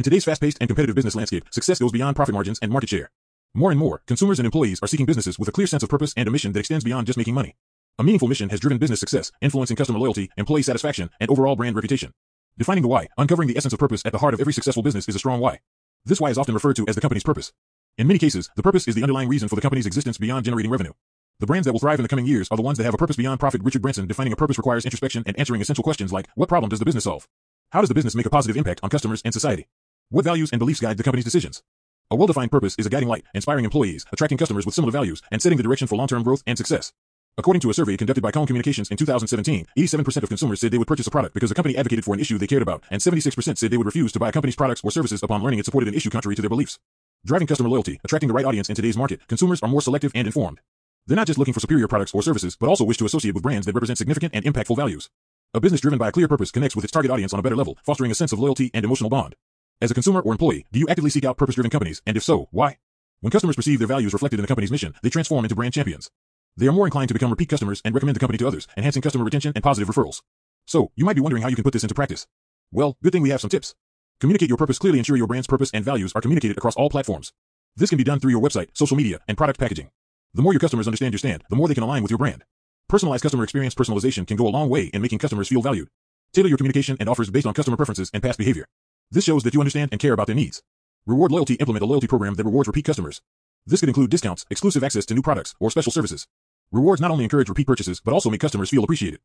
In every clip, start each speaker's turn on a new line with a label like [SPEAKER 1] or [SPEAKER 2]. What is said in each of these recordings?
[SPEAKER 1] In today's fast-paced and competitive business landscape, success goes beyond profit margins and market share. More and more, consumers and employees are seeking businesses with a clear sense of purpose and a mission that extends beyond just making money. A meaningful mission has driven business success, influencing customer loyalty, employee satisfaction, and overall brand reputation. Defining the why, uncovering the essence of purpose at the heart of every successful business is a strong why. This why is often referred to as the company's purpose. In many cases, the purpose is the underlying reason for the company's existence beyond generating revenue. The brands that will thrive in the coming years are the ones that have a purpose beyond profit. Richard Branson defining a purpose requires introspection and answering essential questions like, what problem does the business solve? How does the business make a positive impact on customers and society? What values and beliefs guide the company's decisions? A well-defined purpose is a guiding light, inspiring employees, attracting customers with similar values, and setting the direction for long-term growth and success. According to a survey conducted by Cone Communications in 2017, 87% of consumers said they would purchase a product because the company advocated for an issue they cared about, and 76% said they would refuse to buy a company's products or services upon learning it supported an issue contrary to their beliefs. Driving customer loyalty, attracting the right audience in today's market, consumers are more selective and informed. They're not just looking for superior products or services, but also wish to associate with brands that represent significant and impactful values. A business driven by a clear purpose connects with its target audience on a better level, fostering a sense of loyalty and emotional bond. As a consumer or employee, do you actively seek out purpose-driven companies, and if so, why? When customers perceive their values reflected in the company's mission, they transform into brand champions. They are more inclined to become repeat customers and recommend the company to others, enhancing customer retention and positive referrals. So, you might be wondering how you can put this into practice. Well, good thing we have some tips. Communicate your purpose clearly ensure your brand's purpose and values are communicated across all platforms. This can be done through your website, social media, and product packaging. The more your customers understand your stand, the more they can align with your brand. Personalized customer experience personalization can go a long way in making customers feel valued. Tailor your communication and offers based on customer preferences and past behavior. This shows that you understand and care about their needs. Reward loyalty implement a loyalty program that rewards repeat customers. This could include discounts, exclusive access to new products, or special services. Rewards not only encourage repeat purchases, but also make customers feel appreciated.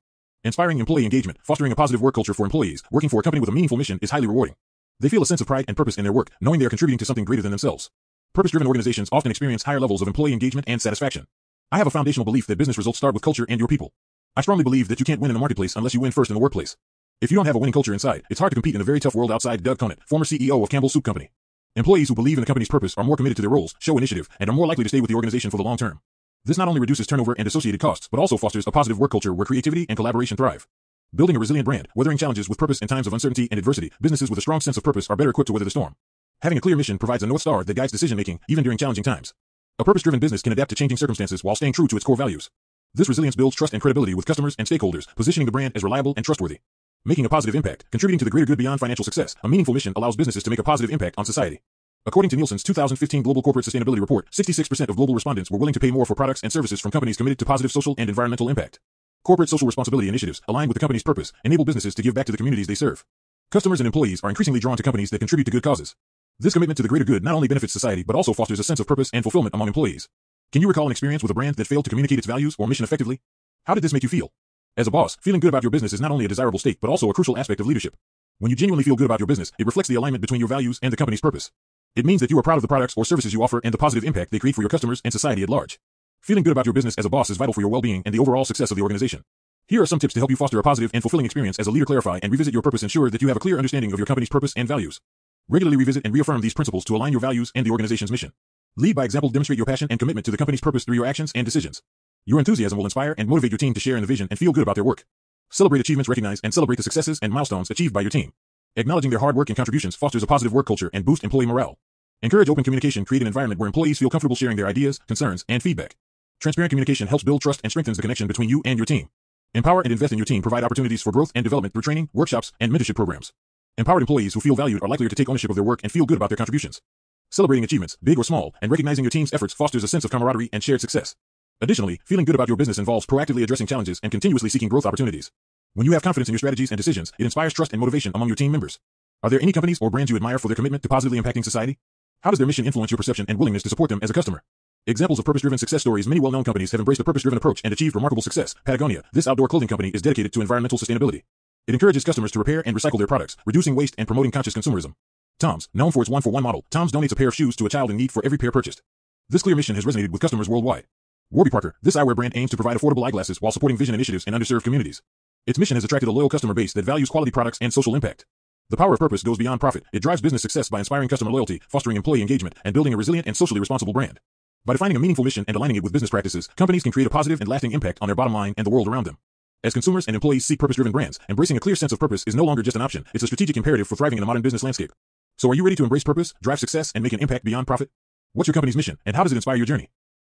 [SPEAKER 1] Inspiring employee engagement, fostering a positive work culture for employees, working for a company with a meaningful mission is highly rewarding. They feel a sense of pride and purpose in their work, knowing they are contributing to something greater than themselves. Purpose-driven organizations often experience higher levels of employee engagement and satisfaction. I have a foundational belief that business results start with culture and your people. I strongly believe that you can't win in the marketplace unless you win first in the workplace. If you don't have a winning culture inside, it's hard to compete in a very tough world outside. Doug Conant, former CEO of Campbell Soup Company. Employees who believe in the company's purpose are more committed to their roles, show initiative, and are more likely to stay with the organization for the long term. This not only reduces turnover and associated costs, but also fosters a positive work culture where creativity and collaboration thrive. Building a resilient brand, weathering challenges with purpose in times of uncertainty and adversity, businesses with a strong sense of purpose are better equipped to weather the storm. Having a clear mission provides a north star that guides decision making, even during challenging times. A purpose-driven business can adapt to changing circumstances while staying true to its core values. This resilience builds trust and credibility with customers and stakeholders, positioning the brand as reliable and trustworthy. Making a positive impact, contributing to the greater good beyond financial success, a meaningful mission allows businesses to make a positive impact on society. According to Nielsen's 2015 Global Corporate Sustainability Report, 66% of global respondents were willing to pay more for products and services from companies committed to positive social and environmental impact. Corporate social responsibility initiatives, aligned with the company's purpose, enable businesses to give back to the communities they serve. Customers and employees are increasingly drawn to companies that contribute to good causes. This commitment to the greater good not only benefits society but also fosters a sense of purpose and fulfillment among employees. Can you recall an experience with a brand that failed to communicate its values or mission effectively? How did this make you feel? As a boss, feeling good about your business is not only a desirable state but also a crucial aspect of leadership. When you genuinely feel good about your business, it reflects the alignment between your values and the company's purpose. It means that you are proud of the products or services you offer and the positive impact they create for your customers and society at large. Feeling good about your business as a boss is vital for your well-being and the overall success of the organization. Here are some tips to help you foster a positive and fulfilling experience as a leader. Clarify and revisit your purpose. Ensure that you have a clear understanding of your company's purpose and values. Regularly revisit and reaffirm these principles to align your values and the organization's mission. Lead by example. Demonstrate your passion and commitment to the company's purpose through your actions and decisions. Your enthusiasm will inspire and motivate your team to share in the vision and feel good about their work. Celebrate achievements. Recognize and celebrate the successes and milestones achieved by your team. Acknowledging their hard work and contributions fosters a positive work culture and boosts employee morale. Encourage open communication. Create an environment where employees feel comfortable sharing their ideas, concerns, and feedback. Transparent communication helps build trust and strengthens the connection between you and your team. Empower and invest in your team. Provide opportunities for growth and development through training, workshops, and mentorship programs. Empowered employees who feel valued are likelier to take ownership of their work and feel good about their contributions. Celebrating achievements, big or small, and recognizing your team's efforts fosters a sense of camaraderie and shared success. Additionally, feeling good about your business involves proactively addressing challenges and continuously seeking growth opportunities. When you have confidence in your strategies and decisions, it inspires trust and motivation among your team members. Are there any companies or brands you admire for their commitment to positively impacting society? How does their mission influence your perception and willingness to support them as a customer? Examples of purpose-driven success stories Many well-known companies have embraced a purpose-driven approach and achieved remarkable success. Patagonia, this outdoor clothing company is dedicated to environmental sustainability. It encourages customers to repair and recycle their products, reducing waste and promoting conscious consumerism. Tom's, known for its one-for-one model, Tom's donates a pair of shoes to a child in need for every pair purchased. This clear mission has resonated with customers worldwide. Warby Parker, this eyewear brand aims to provide affordable eyeglasses while supporting vision initiatives in underserved communities. Its mission has attracted a loyal customer base that values quality products and social impact. The power of purpose goes beyond profit. It drives business success by inspiring customer loyalty, fostering employee engagement, and building a resilient and socially responsible brand. By defining a meaningful mission and aligning it with business practices, companies can create a positive and lasting impact on their bottom line and the world around them. As consumers and employees seek purpose-driven brands, embracing a clear sense of purpose is no longer just an option, it's a strategic imperative for thriving in a modern business landscape. So are you ready to embrace purpose, drive success, and make an impact beyond profit? What's your company's mission, and how does it inspire your journey?